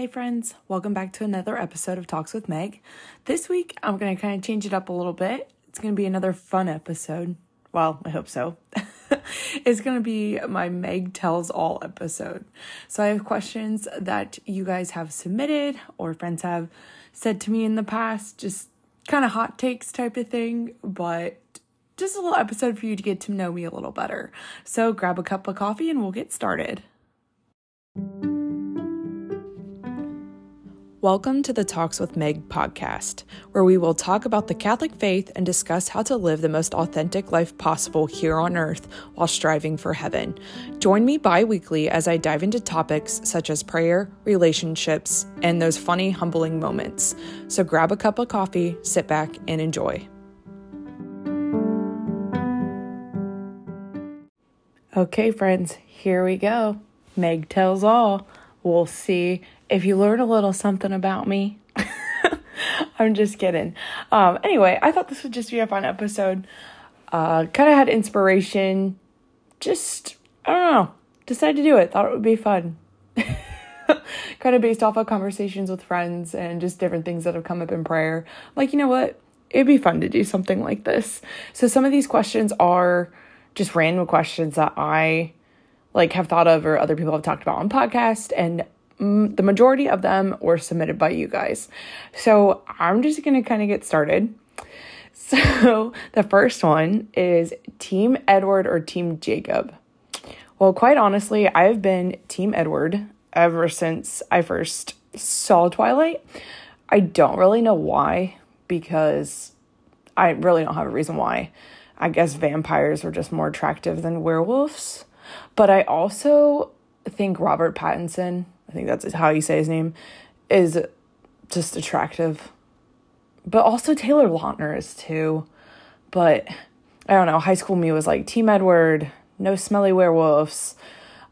Hey, friends, welcome back to another episode of Talks with Meg. This week, I'm going to kind of change it up a little bit. It's going to be another fun episode. Well, I hope so. it's going to be my Meg Tells All episode. So, I have questions that you guys have submitted or friends have said to me in the past, just kind of hot takes type of thing, but just a little episode for you to get to know me a little better. So, grab a cup of coffee and we'll get started. Welcome to the Talks with Meg podcast, where we will talk about the Catholic faith and discuss how to live the most authentic life possible here on earth while striving for heaven. Join me bi weekly as I dive into topics such as prayer, relationships, and those funny, humbling moments. So grab a cup of coffee, sit back, and enjoy. Okay, friends, here we go. Meg tells all. We'll see if you learn a little something about me. I'm just kidding. Um, anyway, I thought this would just be a fun episode. Uh, kind of had inspiration. Just, I don't know, decided to do it. Thought it would be fun. kind of based off of conversations with friends and just different things that have come up in prayer. Like, you know what? It'd be fun to do something like this. So, some of these questions are just random questions that I like have thought of or other people have talked about on podcast and the majority of them were submitted by you guys. So I'm just going to kind of get started. So the first one is Team Edward or Team Jacob. Well, quite honestly, I've been Team Edward ever since I first saw Twilight. I don't really know why because I really don't have a reason why. I guess vampires were just more attractive than werewolves. But I also think Robert Pattinson, I think that's how you say his name, is just attractive. But also Taylor Lautner is too. But I don't know. High school me was like Team Edward, no smelly werewolves.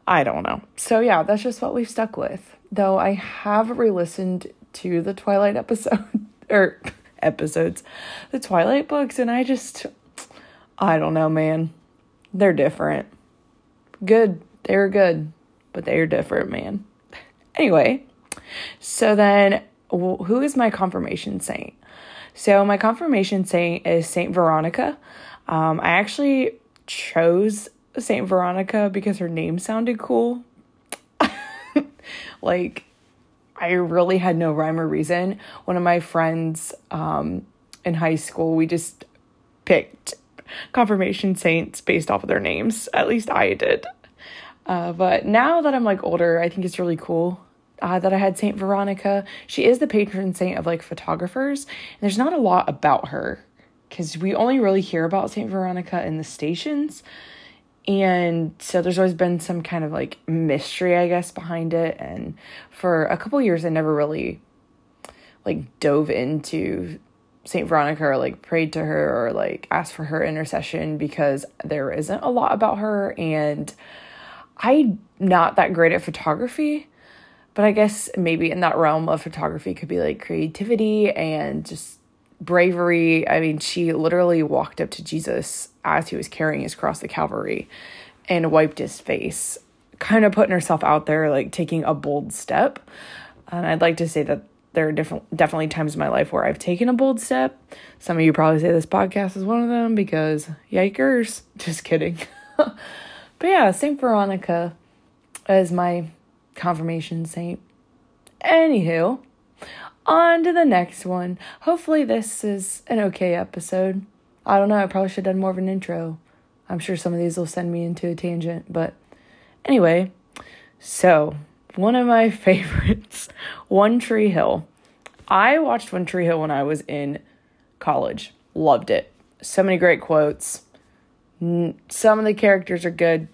I don't know. So yeah, that's just what we've stuck with. Though I have re-listened to the Twilight episode or er, episodes, the Twilight books, and I just I don't know, man. They're different. Good. They were good, but they are different, man. Anyway, so then who is my confirmation saint? So my confirmation saint is Saint Veronica. Um, I actually chose Saint Veronica because her name sounded cool. like, I really had no rhyme or reason. One of my friends um, in high school, we just picked confirmation saints based off of their names. At least I did. Uh, but now that I'm like older, I think it's really cool uh, that I had Saint Veronica. She is the patron saint of like photographers. And there's not a lot about her because we only really hear about Saint Veronica in the stations. And so there's always been some kind of like mystery, I guess, behind it. And for a couple years, I never really like dove into Saint Veronica or like prayed to her or like asked for her intercession because there isn't a lot about her and I'm not that great at photography, but I guess maybe in that realm of photography could be like creativity and just bravery. I mean, she literally walked up to Jesus as he was carrying his cross to Calvary and wiped his face, kind of putting herself out there, like taking a bold step. And I'd like to say that there are different definitely times in my life where I've taken a bold step. Some of you probably say this podcast is one of them because yikers. Just kidding. but yeah, Saint Veronica is my confirmation saint. Anywho, on to the next one. Hopefully this is an okay episode. I don't know, I probably should have done more of an intro. I'm sure some of these will send me into a tangent, but anyway, so one of my favorites, One Tree Hill. I watched One Tree Hill when I was in college. Loved it. So many great quotes. Some of the characters are good,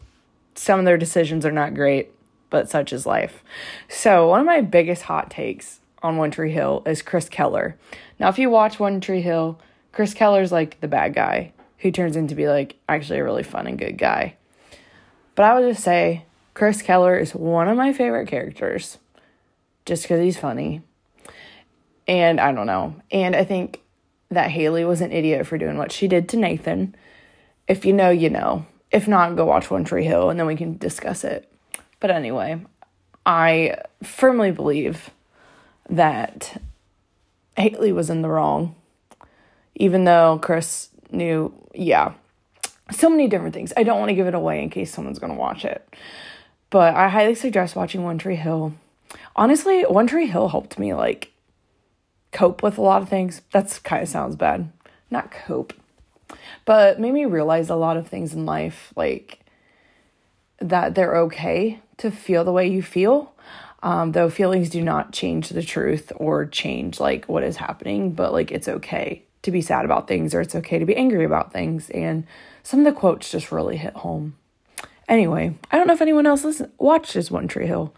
some of their decisions are not great, but such is life. So, one of my biggest hot takes on One Tree Hill is Chris Keller. Now, if you watch One Tree Hill, Chris Keller's like the bad guy who turns into be like actually a really fun and good guy. But I would just say Chris Keller is one of my favorite characters just because he's funny. And I don't know. And I think that Haley was an idiot for doing what she did to Nathan. If you know, you know. If not, go watch One Tree Hill and then we can discuss it. But anyway, I firmly believe that Haley was in the wrong, even though Chris knew, yeah, so many different things. I don't want to give it away in case someone's going to watch it. But I highly suggest watching One Tree Hill. Honestly, One Tree Hill helped me like cope with a lot of things. That's kind of sounds bad. Not cope. But made me realize a lot of things in life like that they're okay to feel the way you feel. Um, though feelings do not change the truth or change like what is happening, but like it's okay to be sad about things or it's okay to be angry about things. And some of the quotes just really hit home. Anyway, I don't know if anyone else listen, watches One Tree Hill.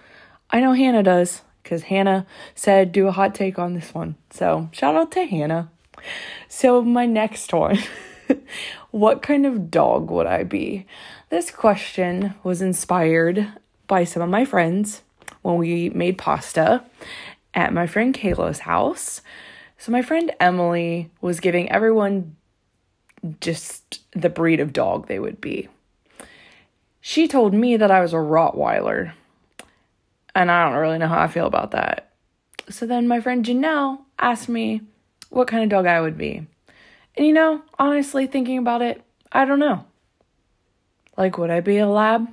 I know Hannah does because Hannah said do a hot take on this one. So shout out to Hannah. So, my next one what kind of dog would I be? This question was inspired by some of my friends when we made pasta at my friend Kayla's house. So, my friend Emily was giving everyone just the breed of dog they would be. She told me that I was a Rottweiler, and I don't really know how I feel about that. So then my friend Janelle asked me what kind of dog I would be. And you know, honestly, thinking about it, I don't know. Like, would I be a lab?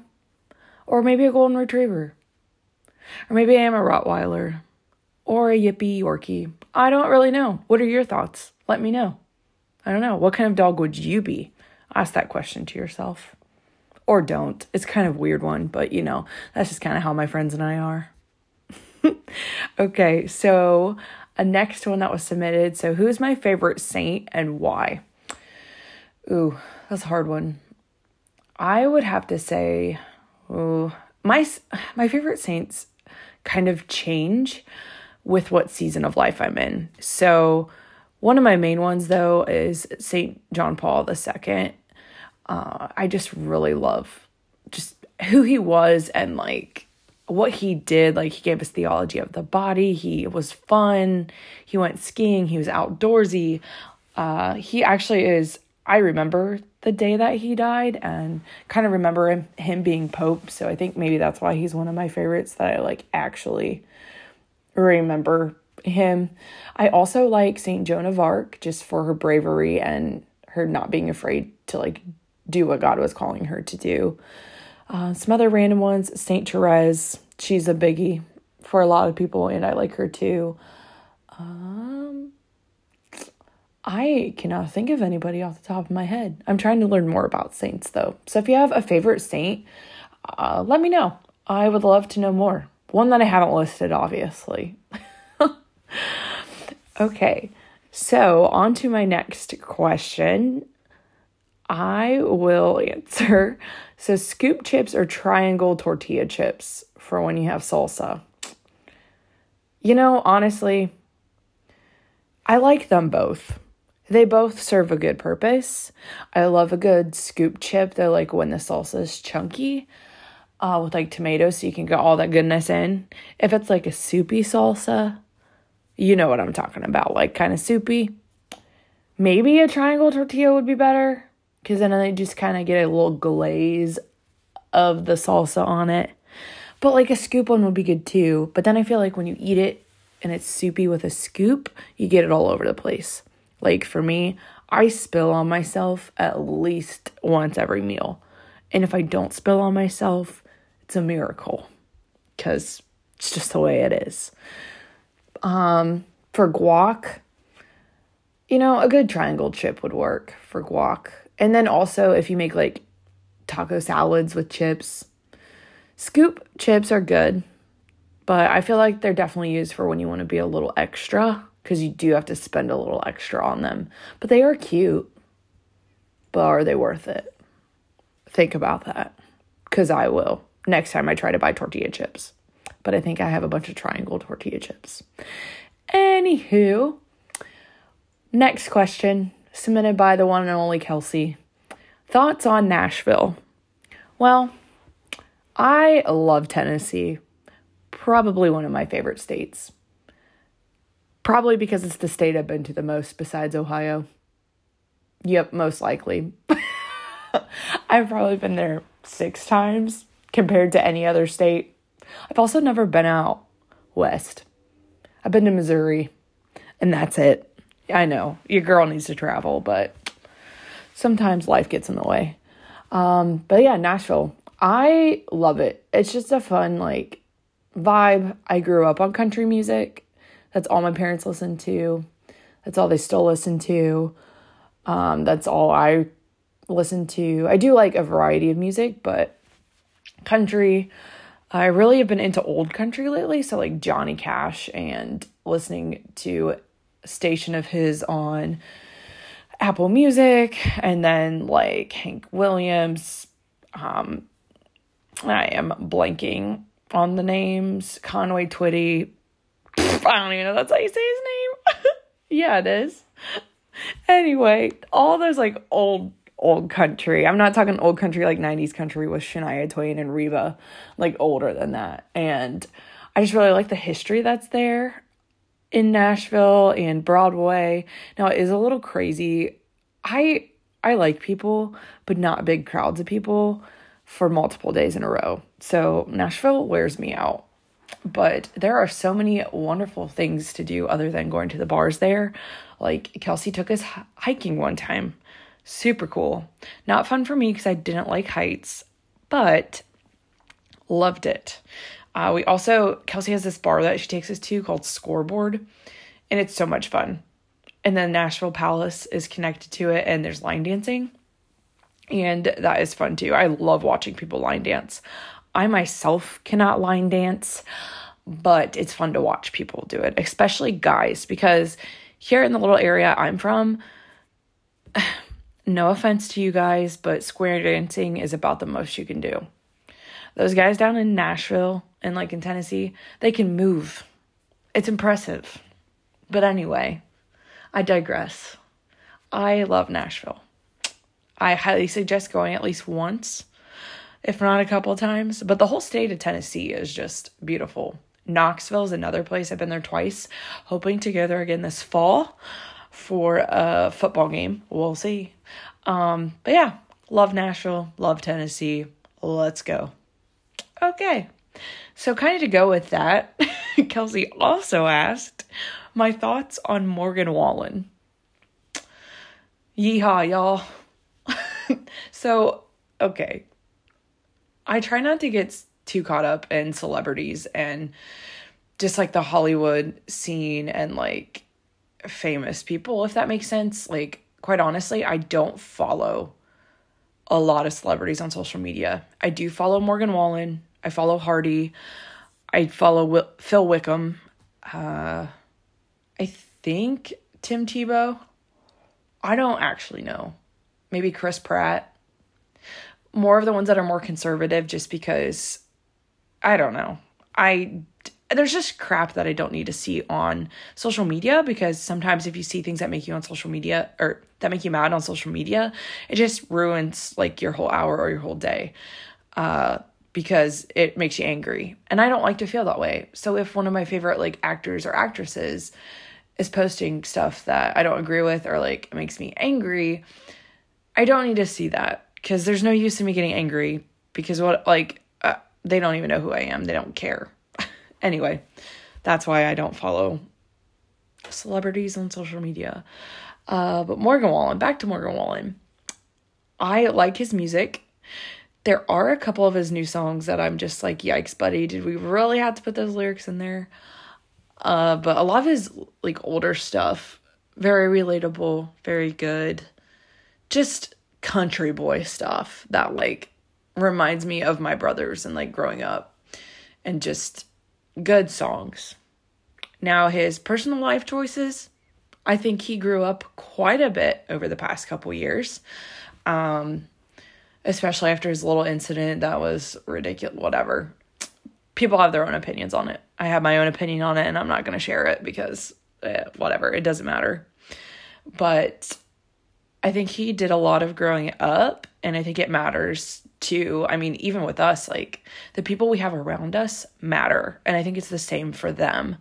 Or maybe a golden retriever? Or maybe I am a Rottweiler? Or a Yippy Yorkie? I don't really know. What are your thoughts? Let me know. I don't know. What kind of dog would you be? Ask that question to yourself. Or don't. It's kind of weird one, but you know, that's just kind of how my friends and I are. okay, so a next one that was submitted. So, who's my favorite saint and why? Ooh, that's a hard one. I would have to say, my my favorite saints kind of change with what season of life I'm in. So, one of my main ones though is Saint John Paul II. Uh, I just really love just who he was and like what he did. Like he gave us theology of the body. He was fun. He went skiing. He was outdoorsy. Uh he actually is i remember the day that he died and kind of remember him, him being pope. So i think maybe that's why he's one of my favorites that i like actually remember him. I also like saint joan of arc just for her bravery and her not being afraid to like do what god was calling her to do. Uh, some other random ones Saint Therese, she's a biggie for a lot of people, and I like her too. Um, I cannot think of anybody off the top of my head. I'm trying to learn more about saints though. So if you have a favorite saint, uh, let me know. I would love to know more. One that I haven't listed, obviously. okay, so on to my next question. I will answer. So, scoop chips or triangle tortilla chips for when you have salsa. You know, honestly, I like them both. They both serve a good purpose. I love a good scoop chip. They're like when the salsa is chunky uh, with like tomatoes so you can get all that goodness in. If it's like a soupy salsa, you know what I'm talking about, like kind of soupy. Maybe a triangle tortilla would be better because then they just kind of get a little glaze of the salsa on it. But like a scoop one would be good too. But then I feel like when you eat it and it's soupy with a scoop, you get it all over the place. Like for me, I spill on myself at least once every meal. And if I don't spill on myself, it's a miracle because it's just the way it is. Um, for guac, you know, a good triangle chip would work for guac. And then also, if you make like taco salads with chips, scoop chips are good, but I feel like they're definitely used for when you want to be a little extra because you do have to spend a little extra on them. But they are cute. But are they worth it? Think about that because I will next time I try to buy tortilla chips. But I think I have a bunch of triangle tortilla chips. Anywho, next question submitted by the one and only Kelsey. Thoughts on Nashville? Well, I love Tennessee. Probably one of my favorite states. Probably because it's the state I've been to the most besides Ohio. Yep, most likely. I've probably been there six times compared to any other state. I've also never been out west. I've been to Missouri, and that's it. I know your girl needs to travel, but sometimes life gets in the way. Um, but yeah, Nashville. I love it. It's just a fun like vibe. I grew up on country music. That's all my parents listened to. That's all they still listen to. Um, that's all I listen to. I do like a variety of music, but country. I really have been into old country lately, so like Johnny Cash and listening to a station of his on Apple Music and then like Hank Williams. Um I am blanking on the names. Conway Twitty. I don't even know that's how you say his name. yeah, it is. Anyway, all those like old old country. I'm not talking old country like 90s country with Shania Twain and Reba, like older than that. And I just really like the history that's there in Nashville and Broadway. Now it is a little crazy. I I like people, but not big crowds of people for multiple days in a row. So Nashville wears me out. But there are so many wonderful things to do other than going to the bars there. Like Kelsey took us hiking one time. Super cool. Not fun for me because I didn't like heights, but loved it. Uh, we also, Kelsey has this bar that she takes us to called Scoreboard, and it's so much fun. And then Nashville Palace is connected to it, and there's line dancing, and that is fun too. I love watching people line dance. I myself cannot line dance, but it's fun to watch people do it, especially guys, because here in the little area I'm from, no offense to you guys, but square dancing is about the most you can do. Those guys down in Nashville and like in Tennessee, they can move. It's impressive. But anyway, I digress. I love Nashville. I highly suggest going at least once, if not a couple times. But the whole state of Tennessee is just beautiful. Knoxville is another place. I've been there twice, hoping to go there again this fall for a football game. We'll see. Um, but yeah, love Nashville, love Tennessee. Let's go. Okay. So, kind of to go with that, Kelsey also asked my thoughts on Morgan Wallen. Yeehaw, y'all. so, okay. I try not to get too caught up in celebrities and just like the Hollywood scene and like famous people, if that makes sense. Like, quite honestly, I don't follow a lot of celebrities on social media. I do follow Morgan Wallen. I follow Hardy. I follow Will- Phil Wickham. Uh, I think Tim Tebow. I don't actually know. Maybe Chris Pratt. More of the ones that are more conservative just because I don't know. I there's just crap that I don't need to see on social media because sometimes if you see things that make you on social media or that make you mad on social media, it just ruins like your whole hour or your whole day. Uh because it makes you angry. And I don't like to feel that way. So if one of my favorite like actors or actresses is posting stuff that I don't agree with or like makes me angry, I don't need to see that because there's no use in me getting angry because what like uh, they don't even know who I am. They don't care. anyway, that's why I don't follow celebrities on social media. Uh, but Morgan Wallen, back to Morgan Wallen. I like his music there are a couple of his new songs that I'm just like, yikes, buddy, did we really have to put those lyrics in there? Uh, but a lot of his like older stuff, very relatable, very good. Just country boy stuff that like reminds me of my brothers and like growing up and just good songs. Now his personal life choices, I think he grew up quite a bit over the past couple years. Um especially after his little incident that was ridiculous whatever people have their own opinions on it i have my own opinion on it and i'm not going to share it because eh, whatever it doesn't matter but i think he did a lot of growing up and i think it matters too i mean even with us like the people we have around us matter and i think it's the same for them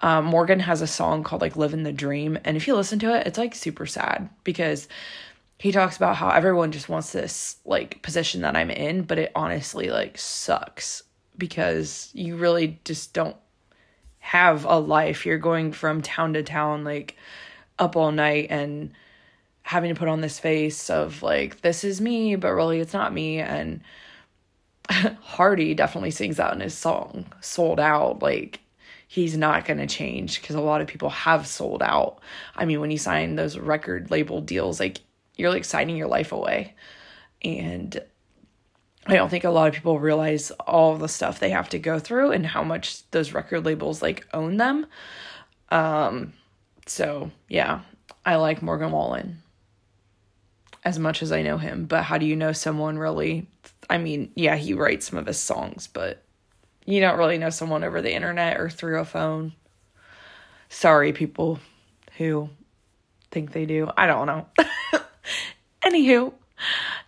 um, morgan has a song called like living the dream and if you listen to it it's like super sad because he talks about how everyone just wants this like position that I'm in, but it honestly like sucks because you really just don't have a life. You're going from town to town, like up all night and having to put on this face of like, this is me, but really it's not me. And Hardy definitely sings that in his song, Sold Out. Like, he's not going to change because a lot of people have sold out. I mean, when you sign those record label deals, like, you're like signing your life away. And I don't think a lot of people realize all the stuff they have to go through and how much those record labels like own them. Um, so yeah, I like Morgan Wallen as much as I know him, but how do you know someone really? I mean, yeah, he writes some of his songs, but you don't really know someone over the internet or through a phone. Sorry, people who think they do. I don't know. Anywho,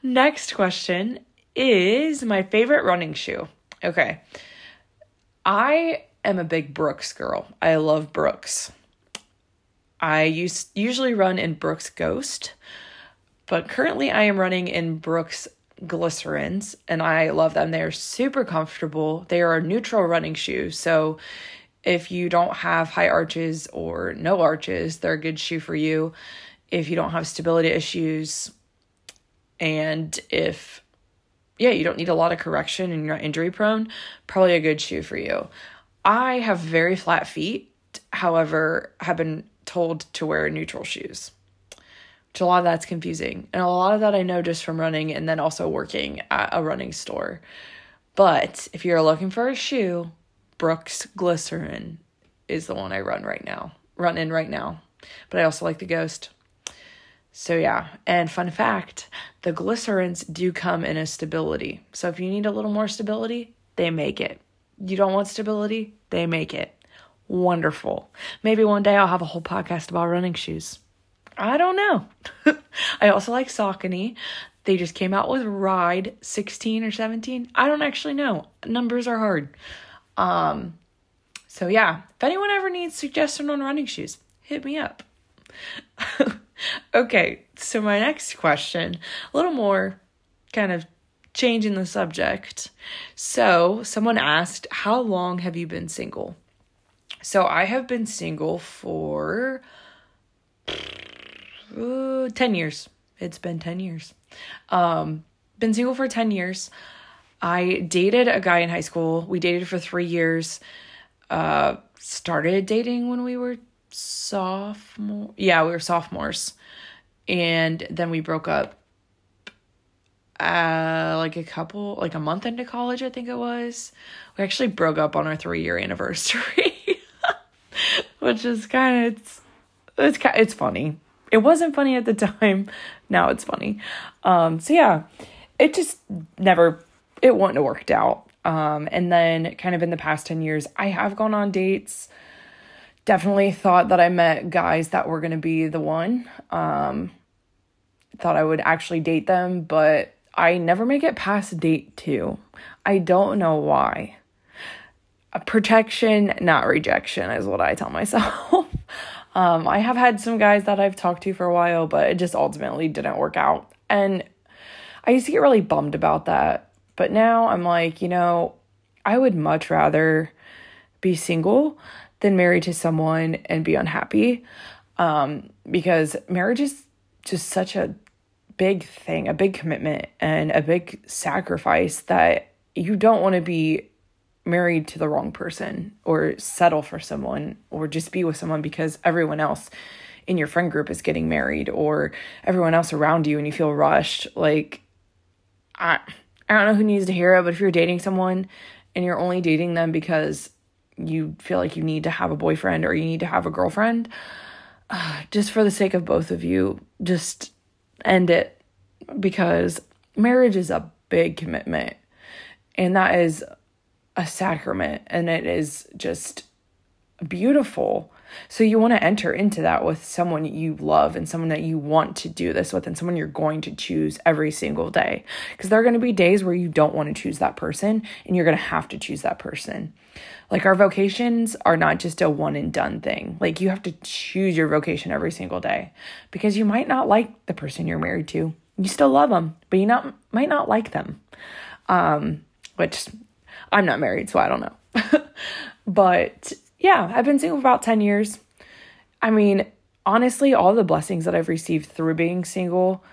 next question is my favorite running shoe. Okay. I am a big Brooks girl. I love Brooks. I used usually run in Brooks Ghost, but currently I am running in Brooks Glycerins and I love them. They're super comfortable. They are a neutral running shoe. So if you don't have high arches or no arches, they're a good shoe for you. If you don't have stability issues and if yeah, you don't need a lot of correction and you're not injury prone, probably a good shoe for you. I have very flat feet, however, have been told to wear neutral shoes. A lot of that's confusing. And a lot of that I know just from running and then also working at a running store. But if you're looking for a shoe, Brooks Glycerin is the one I run right now. Run in right now. But I also like the Ghost. So yeah, and fun fact, the glycerins do come in a stability. So if you need a little more stability, they make it. You don't want stability, they make it. Wonderful. Maybe one day I'll have a whole podcast about running shoes. I don't know. I also like Saucony. They just came out with Ride 16 or 17. I don't actually know. Numbers are hard. Um so yeah, if anyone ever needs suggestion on running shoes, hit me up. okay, so my next question, a little more kind of changing the subject. So, someone asked, How long have you been single? So, I have been single for uh, 10 years. It's been 10 years. Um, been single for 10 years. I dated a guy in high school. We dated for three years. Uh, started dating when we were sophomore. Yeah, we were sophomores, and then we broke up. Uh, like a couple, like a month into college, I think it was. We actually broke up on our three year anniversary, which is kind of it's it's it's funny. It wasn't funny at the time. Now it's funny. Um, so yeah, it just never it wouldn't have worked out. Um, and then kind of in the past 10 years, I have gone on dates definitely thought that I met guys that were going to be the one. Um, thought I would actually date them, but I never make it past date two. I don't know why. Protection, not rejection, is what I tell myself. um, I have had some guys that I've talked to for a while, but it just ultimately didn't work out. And I used to get really bummed about that. But now I'm like, you know, I would much rather be single than married to someone and be unhappy. Um, because marriage is just such a big thing, a big commitment, and a big sacrifice that you don't want to be married to the wrong person or settle for someone or just be with someone because everyone else in your friend group is getting married or everyone else around you and you feel rushed. Like, I, I don't know who needs to hear it, but if you're dating someone and you're only dating them because you feel like you need to have a boyfriend or you need to have a girlfriend, uh, just for the sake of both of you, just end it because marriage is a big commitment and that is a sacrament and it is just beautiful. So you want to enter into that with someone you love and someone that you want to do this with and someone you're going to choose every single day. Because there are going to be days where you don't want to choose that person and you're going to have to choose that person. Like our vocations are not just a one and done thing. Like you have to choose your vocation every single day because you might not like the person you're married to. You still love them, but you not might not like them. Um which I'm not married, so I don't know. but yeah, I've been single for about 10 years. I mean, honestly, all the blessings that I've received through being single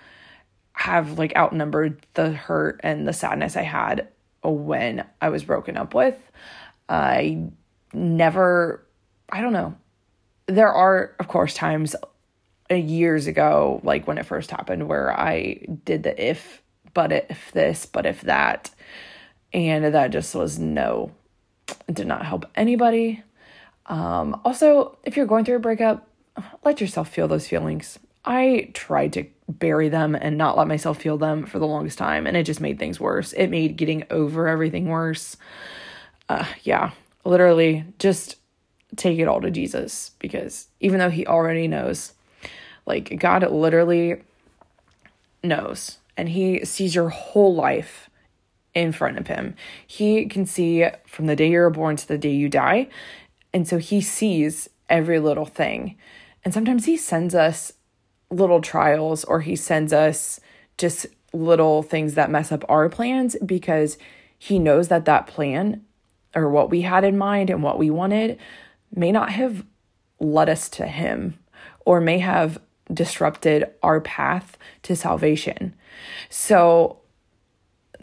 have like outnumbered the hurt and the sadness I had when I was broken up with. I never, I don't know. There are, of course, times years ago, like when it first happened, where I did the if, but if this, but if that. And that just was no, did not help anybody. Um, also, if you're going through a breakup, let yourself feel those feelings. I tried to bury them and not let myself feel them for the longest time, and it just made things worse. It made getting over everything worse. Uh, yeah, literally, just take it all to Jesus because even though He already knows, like, God literally knows and He sees your whole life in front of Him. He can see from the day you're born to the day you die. And so He sees every little thing. And sometimes he sends us little trials or he sends us just little things that mess up our plans because he knows that that plan or what we had in mind and what we wanted may not have led us to him or may have disrupted our path to salvation. So,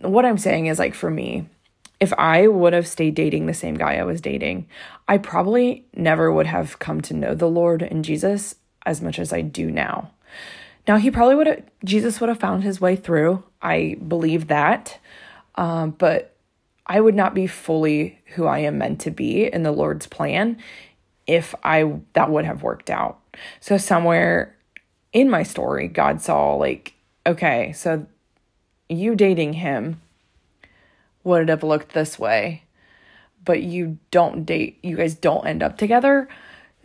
what I'm saying is like for me, if I would have stayed dating the same guy I was dating, I probably never would have come to know the Lord and Jesus as much as I do now. Now, he probably would have, Jesus would have found his way through. I believe that. Um, but I would not be fully who I am meant to be in the Lord's plan if I that would have worked out. So somewhere in my story, God saw like, okay, so you dating him would have looked this way, but you don't date, you guys don't end up together.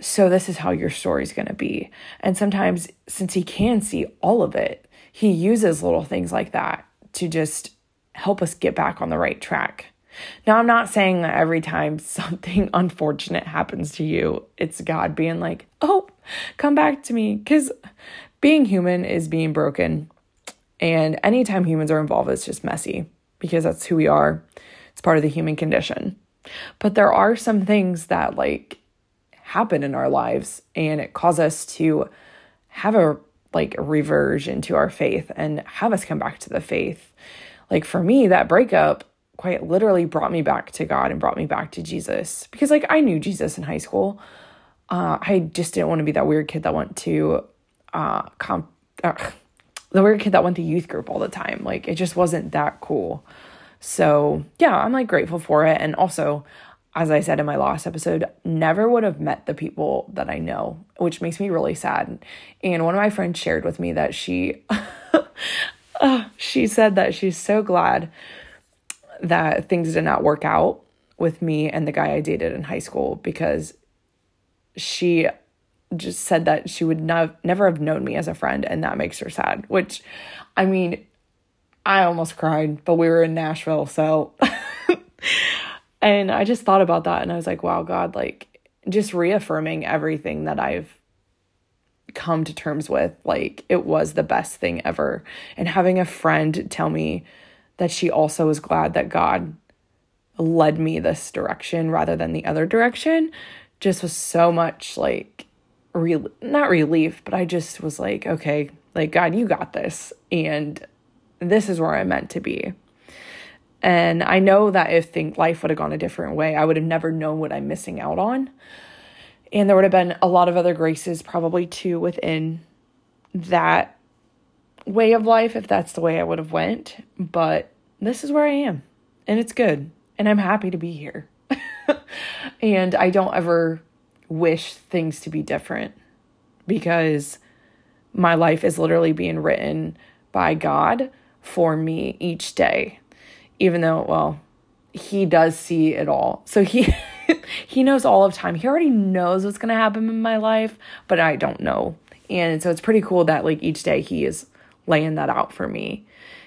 So this is how your story's going to be. And sometimes since he can see all of it, he uses little things like that to just help us get back on the right track. Now, I'm not saying that every time something unfortunate happens to you, it's God being like, oh, come back to me. Because being human is being broken. And anytime humans are involved, it's just messy because that's who we are. It's part of the human condition. But there are some things that like happen in our lives and it cause us to have a like reversion to our faith and have us come back to the faith. Like for me, that breakup quite literally brought me back to God and brought me back to Jesus because like I knew Jesus in high school. Uh, I just didn't want to be that weird kid that went to uh, comp- uh, the weird kid that went to youth group all the time. Like it just wasn't that cool. So yeah, I'm like grateful for it. And also, as I said in my last episode, never would have met the people that I know, which makes me really sad. And one of my friends shared with me that she uh, she said that she's so glad that things did not work out with me and the guy I dated in high school because she just said that she would not, never have known me as a friend and that makes her sad which i mean i almost cried but we were in nashville so and i just thought about that and i was like wow god like just reaffirming everything that i've come to terms with like it was the best thing ever. And having a friend tell me that she also was glad that god led me this direction rather than the other direction just was so much like real not relief, but I just was like, okay, like God, you got this. And this is where I'm meant to be. And I know that if think life would have gone a different way, I would have never known what I'm missing out on. And there would have been a lot of other graces probably too within that way of life if that's the way I would have went, but this is where I am. And it's good. And I'm happy to be here. and I don't ever wish things to be different because my life is literally being written by God for me each day. Even though, well, he does see it all. So he he knows all of time. He already knows what's going to happen in my life, but I don't know. And so it's pretty cool that like each day he is laying that out for me.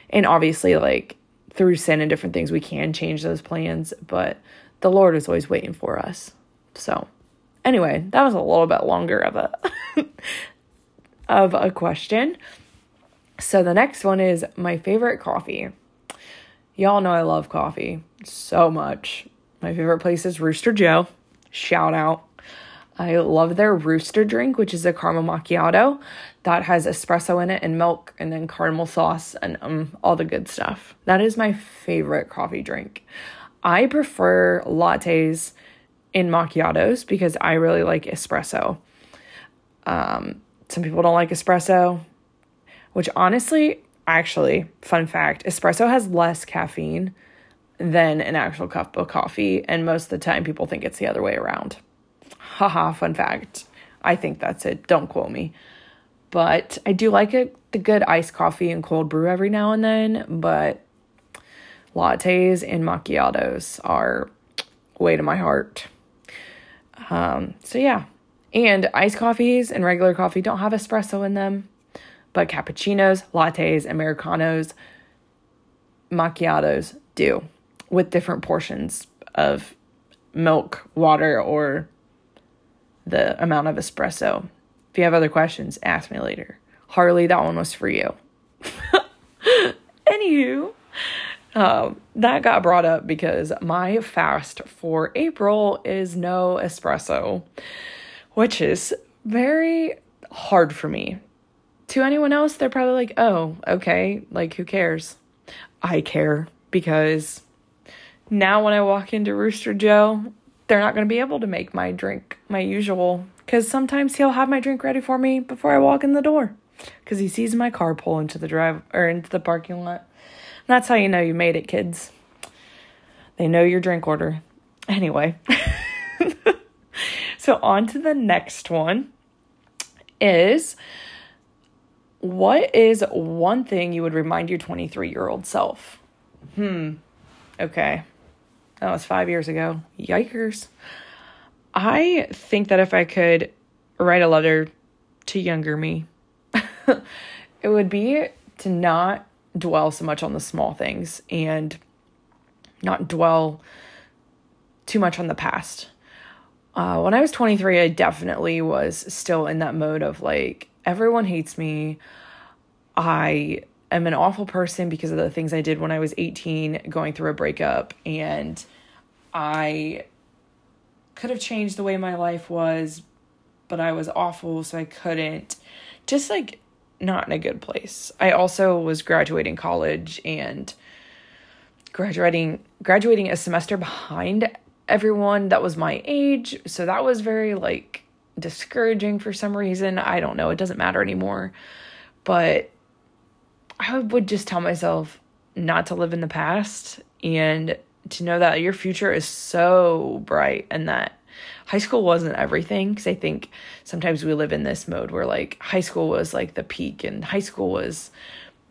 And obviously like through sin and different things we can change those plans, but the Lord is always waiting for us. So Anyway, that was a little bit longer of a of a question. So the next one is my favorite coffee. Y'all know I love coffee so much. My favorite place is Rooster Joe. Shout out. I love their rooster drink, which is a caramel macchiato that has espresso in it and milk and then caramel sauce and um, all the good stuff. That is my favorite coffee drink. I prefer lattes in macchiatos because I really like espresso. Um, some people don't like espresso, which honestly, actually, fun fact espresso has less caffeine than an actual cup of coffee, and most of the time people think it's the other way around. Haha, fun fact. I think that's it. Don't quote me. But I do like it the good iced coffee and cold brew every now and then, but lattes and macchiatos are way to my heart. Um, so yeah. And iced coffees and regular coffee don't have espresso in them, but cappuccinos, lattes, americanos, macchiatos do with different portions of milk, water, or the amount of espresso. If you have other questions, ask me later. Harley, that one was for you. Anywho, um, that got brought up because my fast for April is no espresso, which is very hard for me. To anyone else, they're probably like, oh, okay, like who cares? I care because now when I walk into Rooster Joe, they're not going to be able to make my drink my usual because sometimes he'll have my drink ready for me before I walk in the door because he sees my car pull into the drive or into the parking lot. That's how you know you made it, kids. They know your drink order. Anyway, so on to the next one is what is one thing you would remind your 23 year old self? Hmm. Okay. That was five years ago. Yikers. I think that if I could write a letter to younger me, it would be to not dwell so much on the small things and not dwell too much on the past. Uh, when I was 23, I definitely was still in that mode of like, everyone hates me. I am an awful person because of the things I did when I was 18, going through a breakup. And I could have changed the way my life was, but I was awful, so I couldn't. Just like not in a good place. I also was graduating college and graduating graduating a semester behind everyone that was my age. So that was very like discouraging for some reason. I don't know, it doesn't matter anymore. But I would just tell myself not to live in the past and to know that your future is so bright and that high school wasn't everything because I think sometimes we live in this mode where like high school was like the peak and high school was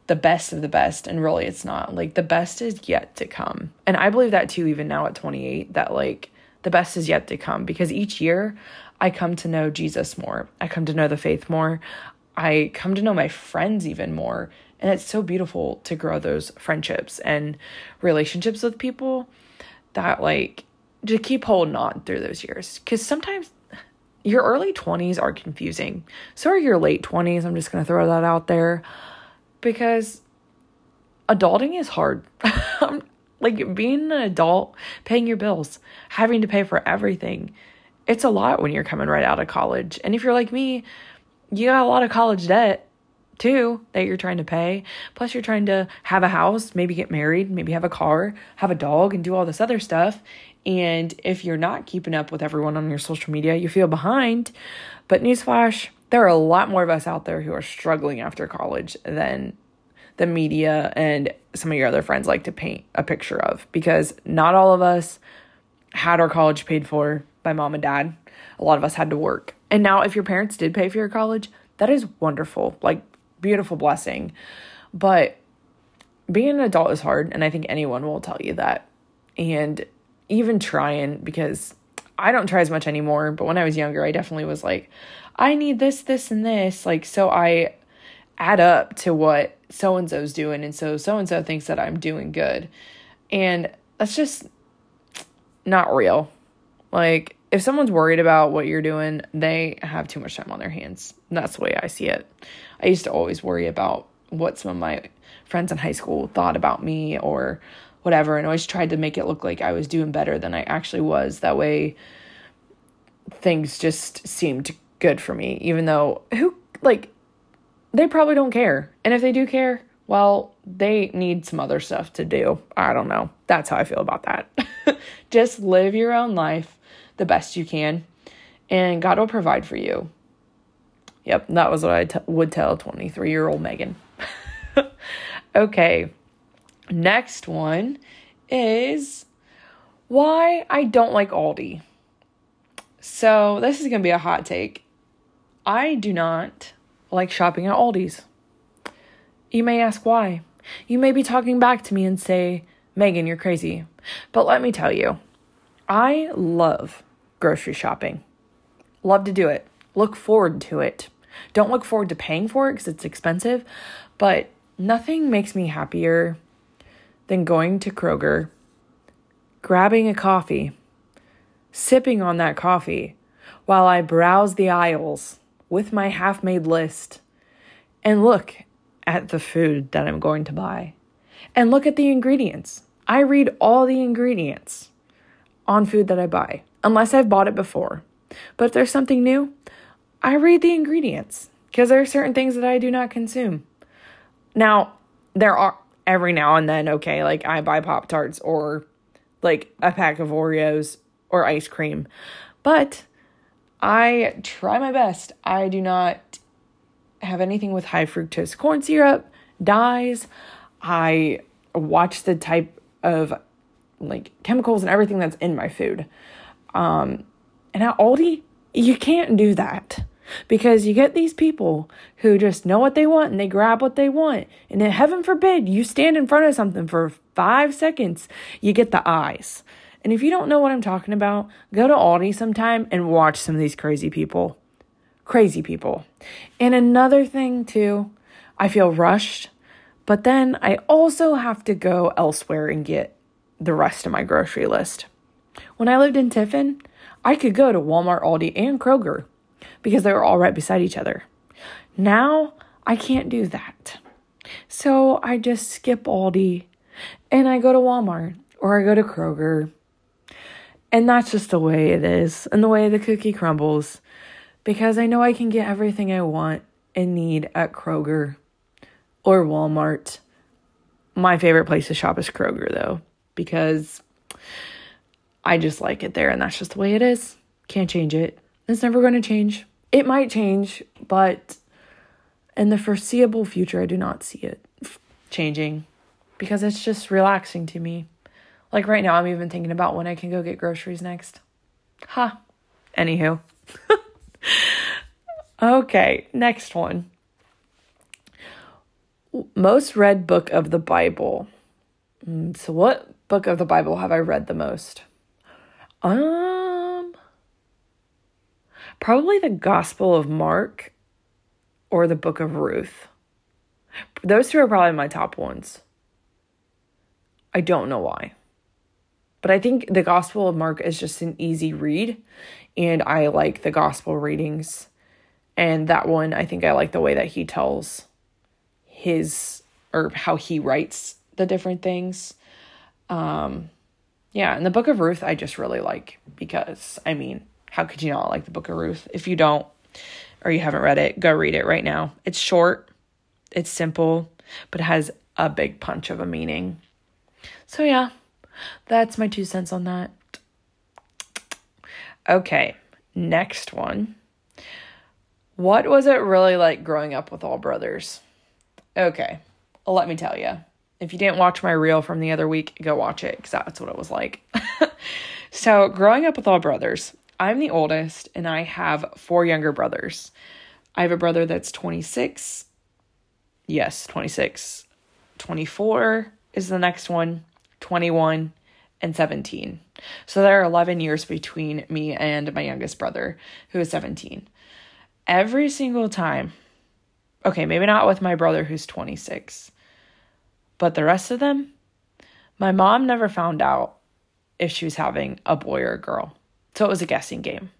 the best of the best and really it's not. Like the best is yet to come. And i believe that too even now at 28 that like the best is yet to come because each year i come to know jesus more. I come to know the faith more. I come to know my friends even more. And it's so beautiful to grow those friendships and relationships with people that like to keep holding on through those years because sometimes your early 20s are confusing. So are your late 20s. I'm just going to throw that out there because adulting is hard. like being an adult, paying your bills, having to pay for everything. It's a lot when you're coming right out of college. And if you're like me, you got a lot of college debt too that you're trying to pay. Plus, you're trying to have a house, maybe get married, maybe have a car, have a dog, and do all this other stuff. And if you're not keeping up with everyone on your social media, you feel behind. But newsflash, there are a lot more of us out there who are struggling after college than the media and some of your other friends like to paint a picture of because not all of us had our college paid for by mom and dad. A lot of us had to work. And now, if your parents did pay for your college, that is wonderful, like, beautiful blessing. But being an adult is hard, and I think anyone will tell you that. And even trying because I don't try as much anymore, but when I was younger, I definitely was like, I need this, this, and this. Like, so I add up to what so and so's doing. And so so and so thinks that I'm doing good. And that's just not real. Like, if someone's worried about what you're doing, they have too much time on their hands. That's the way I see it. I used to always worry about what some of my friends in high school thought about me or whatever and always tried to make it look like I was doing better than I actually was. That way things just seemed good for me, even though who, like, they probably don't care. And if they do care, well, they need some other stuff to do. I don't know. That's how I feel about that. just live your own life the best you can, and God will provide for you. Yep, that was what I t- would tell 23 year old Megan. okay, next one is why I don't like Aldi. So, this is going to be a hot take. I do not like shopping at Aldi's. You may ask why. You may be talking back to me and say, Megan, you're crazy. But let me tell you, I love grocery shopping. Love to do it. Look forward to it. Don't look forward to paying for it because it's expensive, but nothing makes me happier than going to Kroger, grabbing a coffee, sipping on that coffee while I browse the aisles with my half made list and look at the food that I'm going to buy and look at the ingredients. I read all the ingredients on food that I buy, unless I've bought it before. But if there's something new, I read the ingredients because there are certain things that I do not consume. Now, there are every now and then, okay, like I buy Pop Tarts or like a pack of Oreos or ice cream, but I try my best. I do not have anything with high fructose corn syrup, dyes. I watch the type of like chemicals and everything that's in my food. Um, and at Aldi, you can't do that because you get these people who just know what they want and they grab what they want. And then, heaven forbid, you stand in front of something for five seconds, you get the eyes. And if you don't know what I'm talking about, go to Aldi sometime and watch some of these crazy people. Crazy people. And another thing, too, I feel rushed, but then I also have to go elsewhere and get the rest of my grocery list. When I lived in Tiffin, I could go to Walmart, Aldi, and Kroger because they were all right beside each other. Now I can't do that. So I just skip Aldi and I go to Walmart or I go to Kroger. And that's just the way it is and the way the cookie crumbles because I know I can get everything I want and need at Kroger or Walmart. My favorite place to shop is Kroger though because I just like it there and that's just the way it is. Can't change it. It's never going to change. It might change, but in the foreseeable future, I do not see it changing because it's just relaxing to me. Like right now, I'm even thinking about when I can go get groceries next. Ha. Huh. Anywho. okay, next one. Most read book of the Bible. Mm, so, what book of the Bible have I read the most? Um, probably the Gospel of Mark or the book of Ruth. Those two are probably my top ones. I don't know why. But I think the Gospel of Mark is just an easy read, and I like the Gospel readings. And that one, I think I like the way that he tells his or how he writes the different things. Um, yeah, and the Book of Ruth, I just really like because, I mean, how could you not like the Book of Ruth? If you don't or you haven't read it, go read it right now. It's short, it's simple, but it has a big punch of a meaning. So, yeah, that's my two cents on that. Okay, next one. What was it really like growing up with all brothers? Okay, let me tell you. If you didn't watch my reel from the other week, go watch it because that's what it was like. so, growing up with all brothers, I'm the oldest and I have four younger brothers. I have a brother that's 26. Yes, 26. 24 is the next one, 21, and 17. So there are 11 years between me and my youngest brother, who is 17. Every single time, okay, maybe not with my brother who's 26, but the rest of them, my mom never found out if she was having a boy or a girl. So it was a guessing game.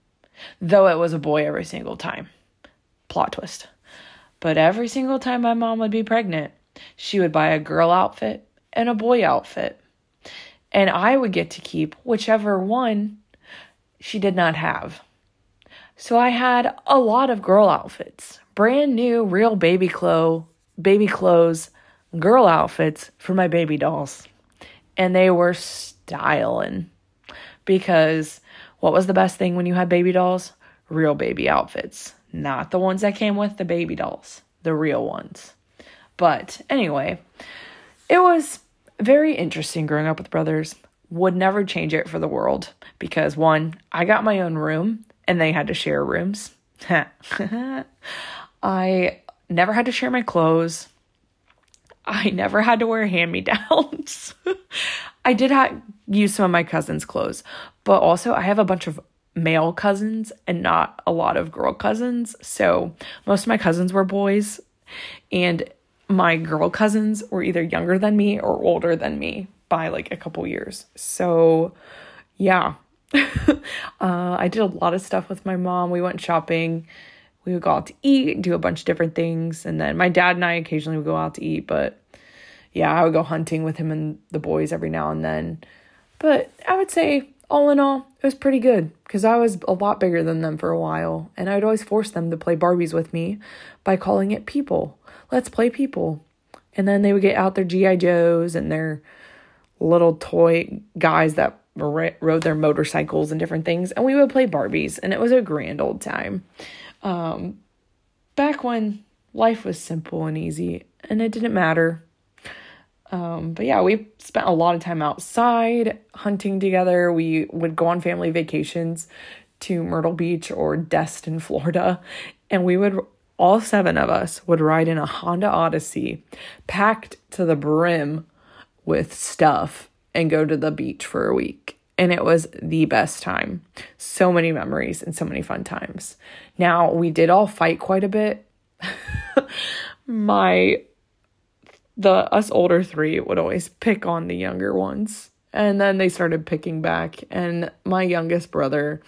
Though it was a boy every single time. Plot twist. But every single time my mom would be pregnant, she would buy a girl outfit and a boy outfit. And I would get to keep whichever one she did not have. So I had a lot of girl outfits, brand new, real baby clothes, baby clothes, girl outfits for my baby dolls. And they were styling because what was the best thing when you had baby dolls? Real baby outfits, not the ones that came with the baby dolls, the real ones. But anyway, it was very interesting growing up with brothers. Would never change it for the world because one, I got my own room and they had to share rooms. I never had to share my clothes. I never had to wear hand me downs. I did have use some of my cousins' clothes, but also I have a bunch of male cousins and not a lot of girl cousins. So most of my cousins were boys, and my girl cousins were either younger than me or older than me by like a couple years. So yeah, uh, I did a lot of stuff with my mom. We went shopping. We would go out to eat do a bunch of different things. And then my dad and I occasionally would go out to eat, but yeah, I would go hunting with him and the boys every now and then. But I would say, all in all, it was pretty good because I was a lot bigger than them for a while. And I'd always force them to play Barbies with me by calling it people. Let's play people. And then they would get out their G.I. Joes and their little toy guys that rode their motorcycles and different things. And we would play Barbies. And it was a grand old time. Um, back when life was simple and easy and it didn't matter um, but yeah, we spent a lot of time outside hunting together. We would go on family vacations to Myrtle Beach or Destin, Florida, and we would all seven of us would ride in a Honda Odyssey packed to the brim with stuff and go to the beach for a week. And it was the best time. So many memories and so many fun times. Now, we did all fight quite a bit. My the us older three would always pick on the younger ones. And then they started picking back. And my youngest brother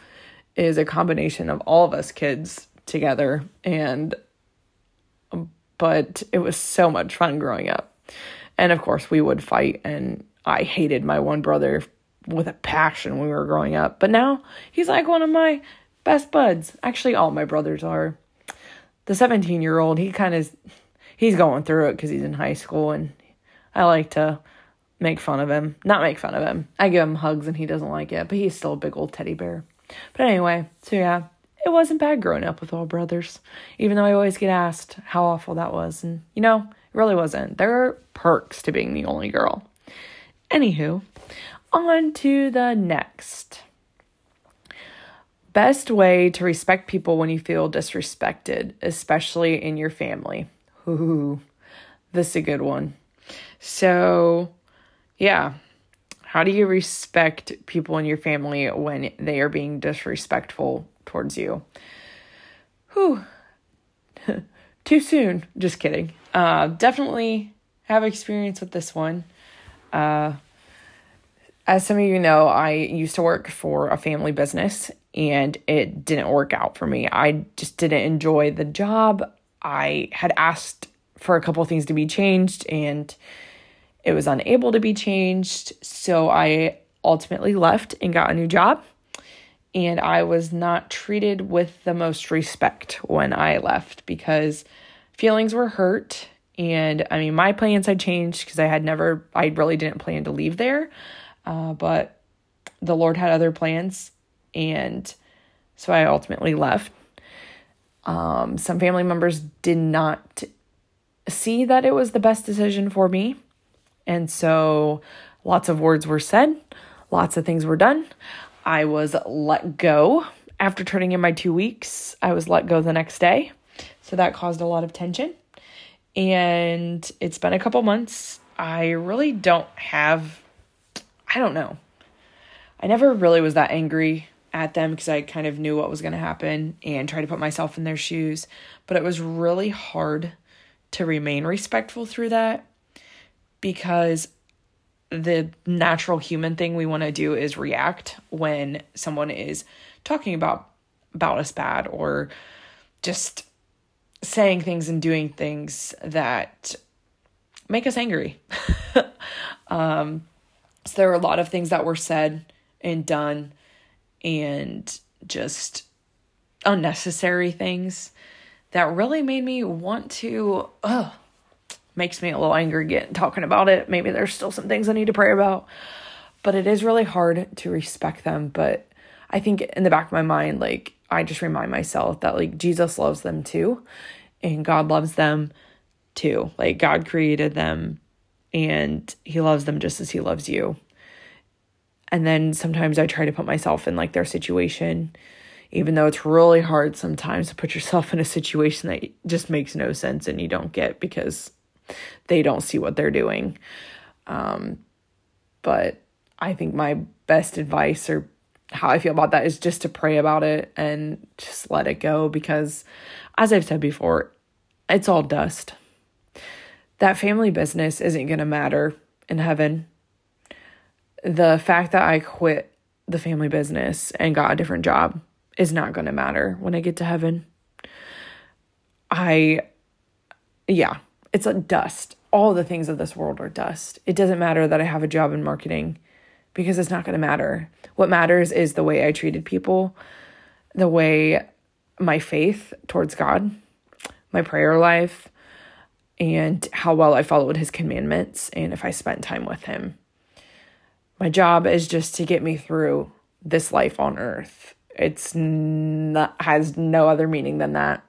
is a combination of all of us kids together. And but it was so much fun growing up. And of course we would fight. And i hated my one brother with a passion when we were growing up. But now he's like one of my best buds. Actually all my brothers are. The 17 year old he kind of he's going through it because he's in high school and I like to make fun of him. Not make fun of him. I give him hugs and he doesn't like it, but he's still a big old teddy bear. But anyway, so yeah, it wasn't bad growing up with all brothers, even though I always get asked how awful that was. And you know, it really wasn't. There are perks to being the only girl. Anywho, on to the next. Best way to respect people when you feel disrespected, especially in your family. Ooh, this is a good one. So, yeah. How do you respect people in your family when they are being disrespectful towards you? Whew. Too soon. Just kidding. Uh, definitely have experience with this one. Uh, as some of you know, I used to work for a family business and it didn't work out for me. I just didn't enjoy the job. I had asked for a couple things to be changed and it was unable to be changed. So I ultimately left and got a new job. And I was not treated with the most respect when I left because feelings were hurt. And I mean, my plans had changed because I had never, I really didn't plan to leave there. Uh, but the Lord had other plans. And so I ultimately left. Um, some family members did not see that it was the best decision for me. And so lots of words were said, lots of things were done. I was let go after turning in my two weeks. I was let go the next day. So that caused a lot of tension. And it's been a couple months. I really don't have, I don't know. I never really was that angry at them because I kind of knew what was going to happen and try to put myself in their shoes. But it was really hard to remain respectful through that because the natural human thing we want to do is react when someone is talking about about us bad or just saying things and doing things that make us angry. um, so there were a lot of things that were said and done and just unnecessary things that really made me want to, ugh, makes me a little angry getting talking about it. Maybe there's still some things I need to pray about, but it is really hard to respect them. But I think in the back of my mind, like, I just remind myself that, like, Jesus loves them too, and God loves them too. Like, God created them, and He loves them just as He loves you. And then sometimes I try to put myself in like their situation even though it's really hard sometimes to put yourself in a situation that just makes no sense and you don't get because they don't see what they're doing. Um, but I think my best advice or how I feel about that is just to pray about it and just let it go because, as I've said before, it's all dust. That family business isn't going to matter in heaven. The fact that I quit the family business and got a different job is not going to matter when I get to heaven. I, yeah, it's a dust. All the things of this world are dust. It doesn't matter that I have a job in marketing because it's not going to matter. What matters is the way I treated people, the way my faith towards God, my prayer life, and how well I followed his commandments and if I spent time with him. My job is just to get me through this life on earth it's not has no other meaning than that.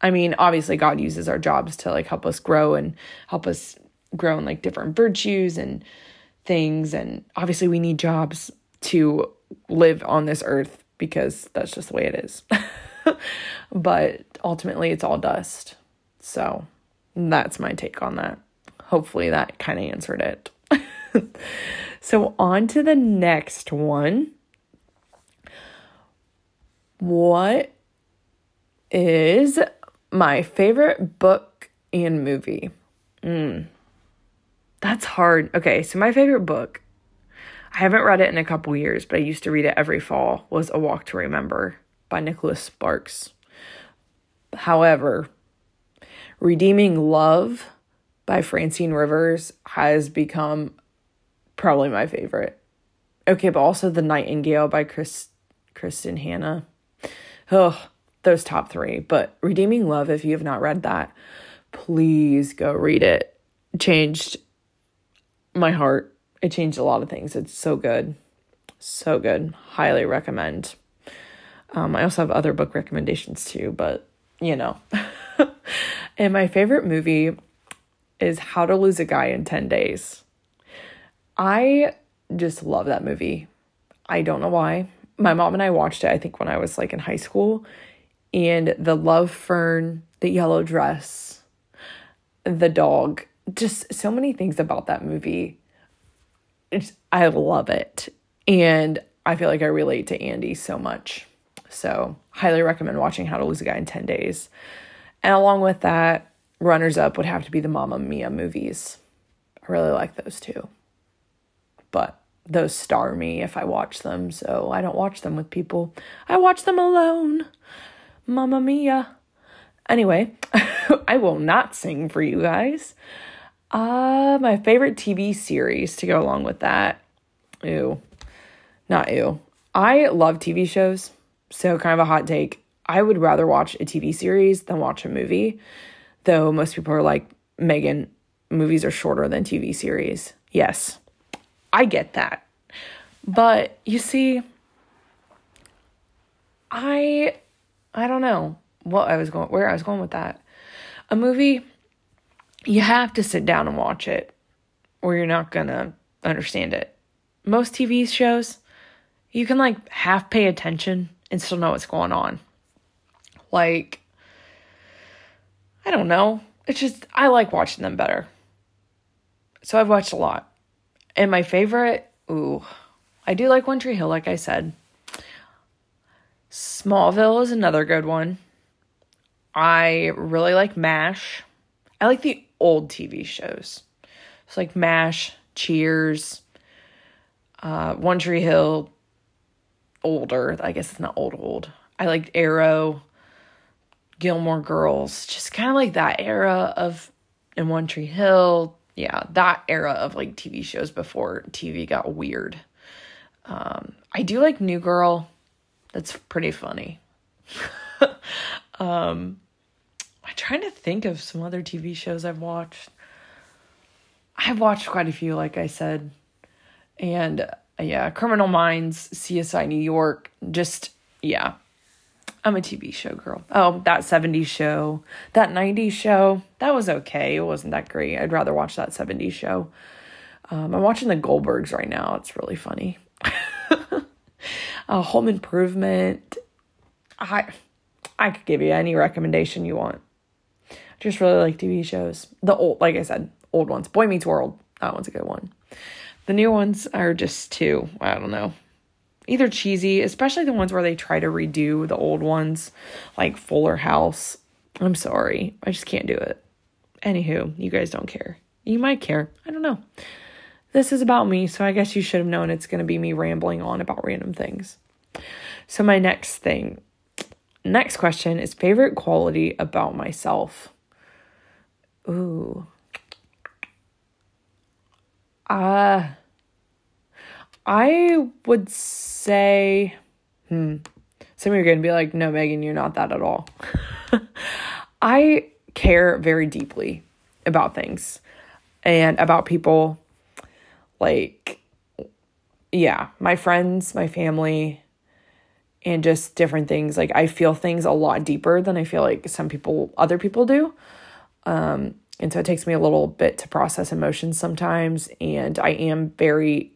I mean, obviously God uses our jobs to like help us grow and help us grow in like different virtues and things and obviously we need jobs to live on this earth because that's just the way it is. but ultimately it's all dust. So that's my take on that. Hopefully that kind of answered it. so on to the next one. What is my favorite book and movie? Mm, that's hard. Okay, so my favorite book, I haven't read it in a couple years, but I used to read it every fall, was A Walk to Remember by Nicholas Sparks. However, Redeeming Love by Francine Rivers has become probably my favorite. Okay, but also The Nightingale by Chris Kristen Hannah oh, those top three. But Redeeming Love, if you have not read that, please go read it. it changed my heart. It changed a lot of things. It's so good. So good. Highly recommend. Um, I also have other book recommendations too, but you know. and my favorite movie is How to Lose a Guy in 10 Days. I just love that movie. I don't know why my mom and I watched it, I think, when I was like in high school. And the love fern, the yellow dress, the dog, just so many things about that movie. It's, I love it. And I feel like I relate to Andy so much. So, highly recommend watching How to Lose a Guy in 10 Days. And along with that, runners up would have to be the Mamma Mia movies. I really like those too. But those star me if I watch them, so I don't watch them with people. I watch them alone. Mamma mia. Anyway, I will not sing for you guys. Uh, my favorite TV series to go along with that. Ew. Not ew. I love TV shows, so kind of a hot take. I would rather watch a TV series than watch a movie, though most people are like, Megan, movies are shorter than TV series. Yes, I get that. But you see, I I don't know what I was going where I was going with that. A movie you have to sit down and watch it or you're not going to understand it. Most TV shows you can like half pay attention and still know what's going on. Like I don't know. It's just I like watching them better. So I've watched a lot. And my favorite, ooh, I do like One Tree Hill, like I said. Smallville is another good one. I really like MASH. I like the old TV shows. It's like MASH, Cheers, uh, One Tree Hill, older. I guess it's not old, old. I liked Arrow, Gilmore Girls, just kind of like that era of in One Tree Hill, yeah, that era of like TV shows before TV got weird. Um, I do like New Girl. That's pretty funny. Um, I'm trying to think of some other TV shows I've watched. I've watched quite a few, like I said. And uh, yeah, Criminal Minds, CSI New York, just, yeah. I'm a TV show girl. Oh, that 70s show, that 90s show, that was okay. It wasn't that great. I'd rather watch that 70s show. Um, I'm watching the Goldbergs right now. It's really funny. uh, Home Improvement. I I could give you any recommendation you want. I just really like TV shows. The old, like I said, old ones. Boy Meets World. That one's a good one. The new ones are just too, I don't know, either cheesy, especially the ones where they try to redo the old ones, like Fuller House. I'm sorry. I just can't do it. Anywho, you guys don't care. You might care. I don't know. This is about me, so I guess you should have known it's going to be me rambling on about random things. So, my next thing, next question is favorite quality about myself. Ooh. Uh, I would say, hmm, some of you are going to be like, no, Megan, you're not that at all. I care very deeply about things and about people. Like, yeah, my friends, my family, and just different things. Like, I feel things a lot deeper than I feel like some people, other people do. Um, and so it takes me a little bit to process emotions sometimes. And I am very,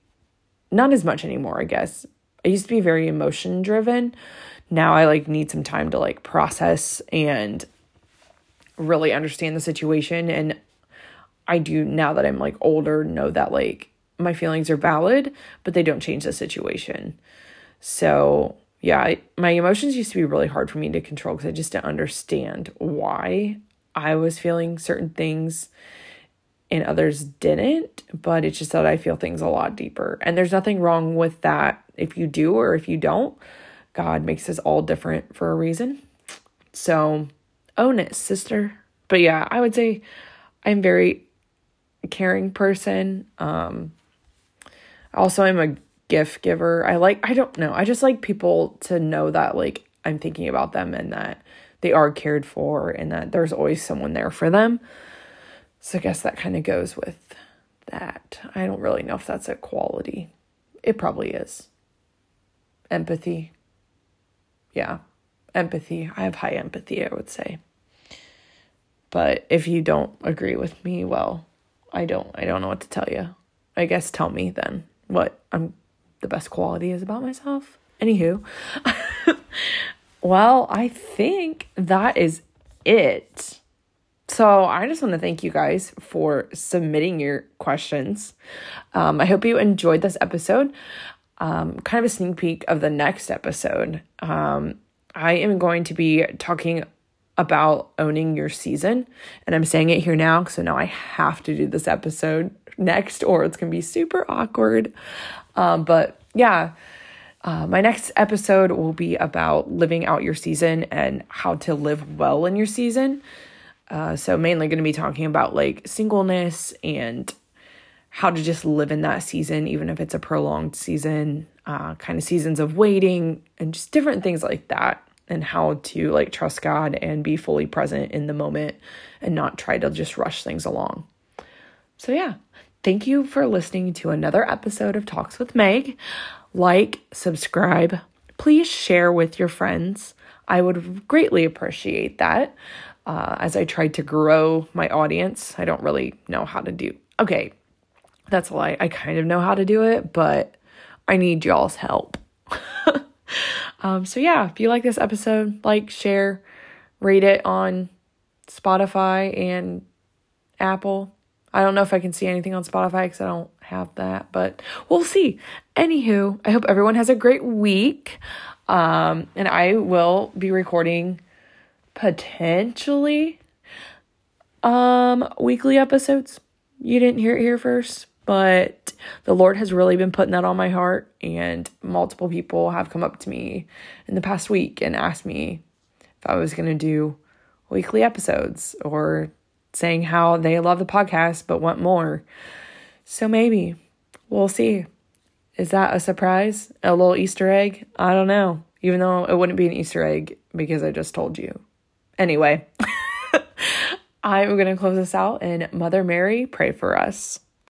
not as much anymore, I guess. I used to be very emotion driven. Now I like need some time to like process and really understand the situation. And I do now that I'm like older know that like my feelings are valid, but they don't change the situation. So yeah, I, my emotions used to be really hard for me to control because I just didn't understand why I was feeling certain things and others didn't, but it's just that I feel things a lot deeper. And there's nothing wrong with that if you do or if you don't. God makes us all different for a reason. So own it, sister. But yeah, I would say I'm very caring person. Um also I'm a gift giver. I like I don't know. I just like people to know that like I'm thinking about them and that they are cared for and that there's always someone there for them. So I guess that kind of goes with that. I don't really know if that's a quality. It probably is. Empathy. Yeah. Empathy. I have high empathy, I would say. But if you don't agree with me, well, I don't I don't know what to tell you. I guess tell me then what I'm the best quality is about myself. Anywho, well, I think that is it. So I just want to thank you guys for submitting your questions. Um, I hope you enjoyed this episode. Um, kind of a sneak peek of the next episode. Um, I am going to be talking about owning your season, and I'm saying it here now, so now I have to do this episode next, or it's gonna be super awkward. Um, but yeah uh, my next episode will be about living out your season and how to live well in your season. Uh, so, mainly going to be talking about like singleness and how to just live in that season, even if it's a prolonged season, uh, kind of seasons of waiting and just different things like that, and how to like trust God and be fully present in the moment and not try to just rush things along. So, yeah, thank you for listening to another episode of Talks with Meg like, subscribe. Please share with your friends. I would greatly appreciate that. Uh, as I tried to grow my audience, I don't really know how to do. Okay, that's a lie. I kind of know how to do it, but I need y'all's help. um, so yeah, if you like this episode, like, share, rate it on Spotify and Apple. I don't know if I can see anything on Spotify because I don't have that, but we'll see. Anywho, I hope everyone has a great week. Um, and I will be recording potentially um weekly episodes. You didn't hear it here first, but the Lord has really been putting that on my heart and multiple people have come up to me in the past week and asked me if I was going to do weekly episodes or saying how they love the podcast but want more. So maybe we'll see. Is that a surprise? A little Easter egg? I don't know. Even though it wouldn't be an Easter egg because I just told you. Anyway, I'm going to close this out and Mother Mary, pray for us.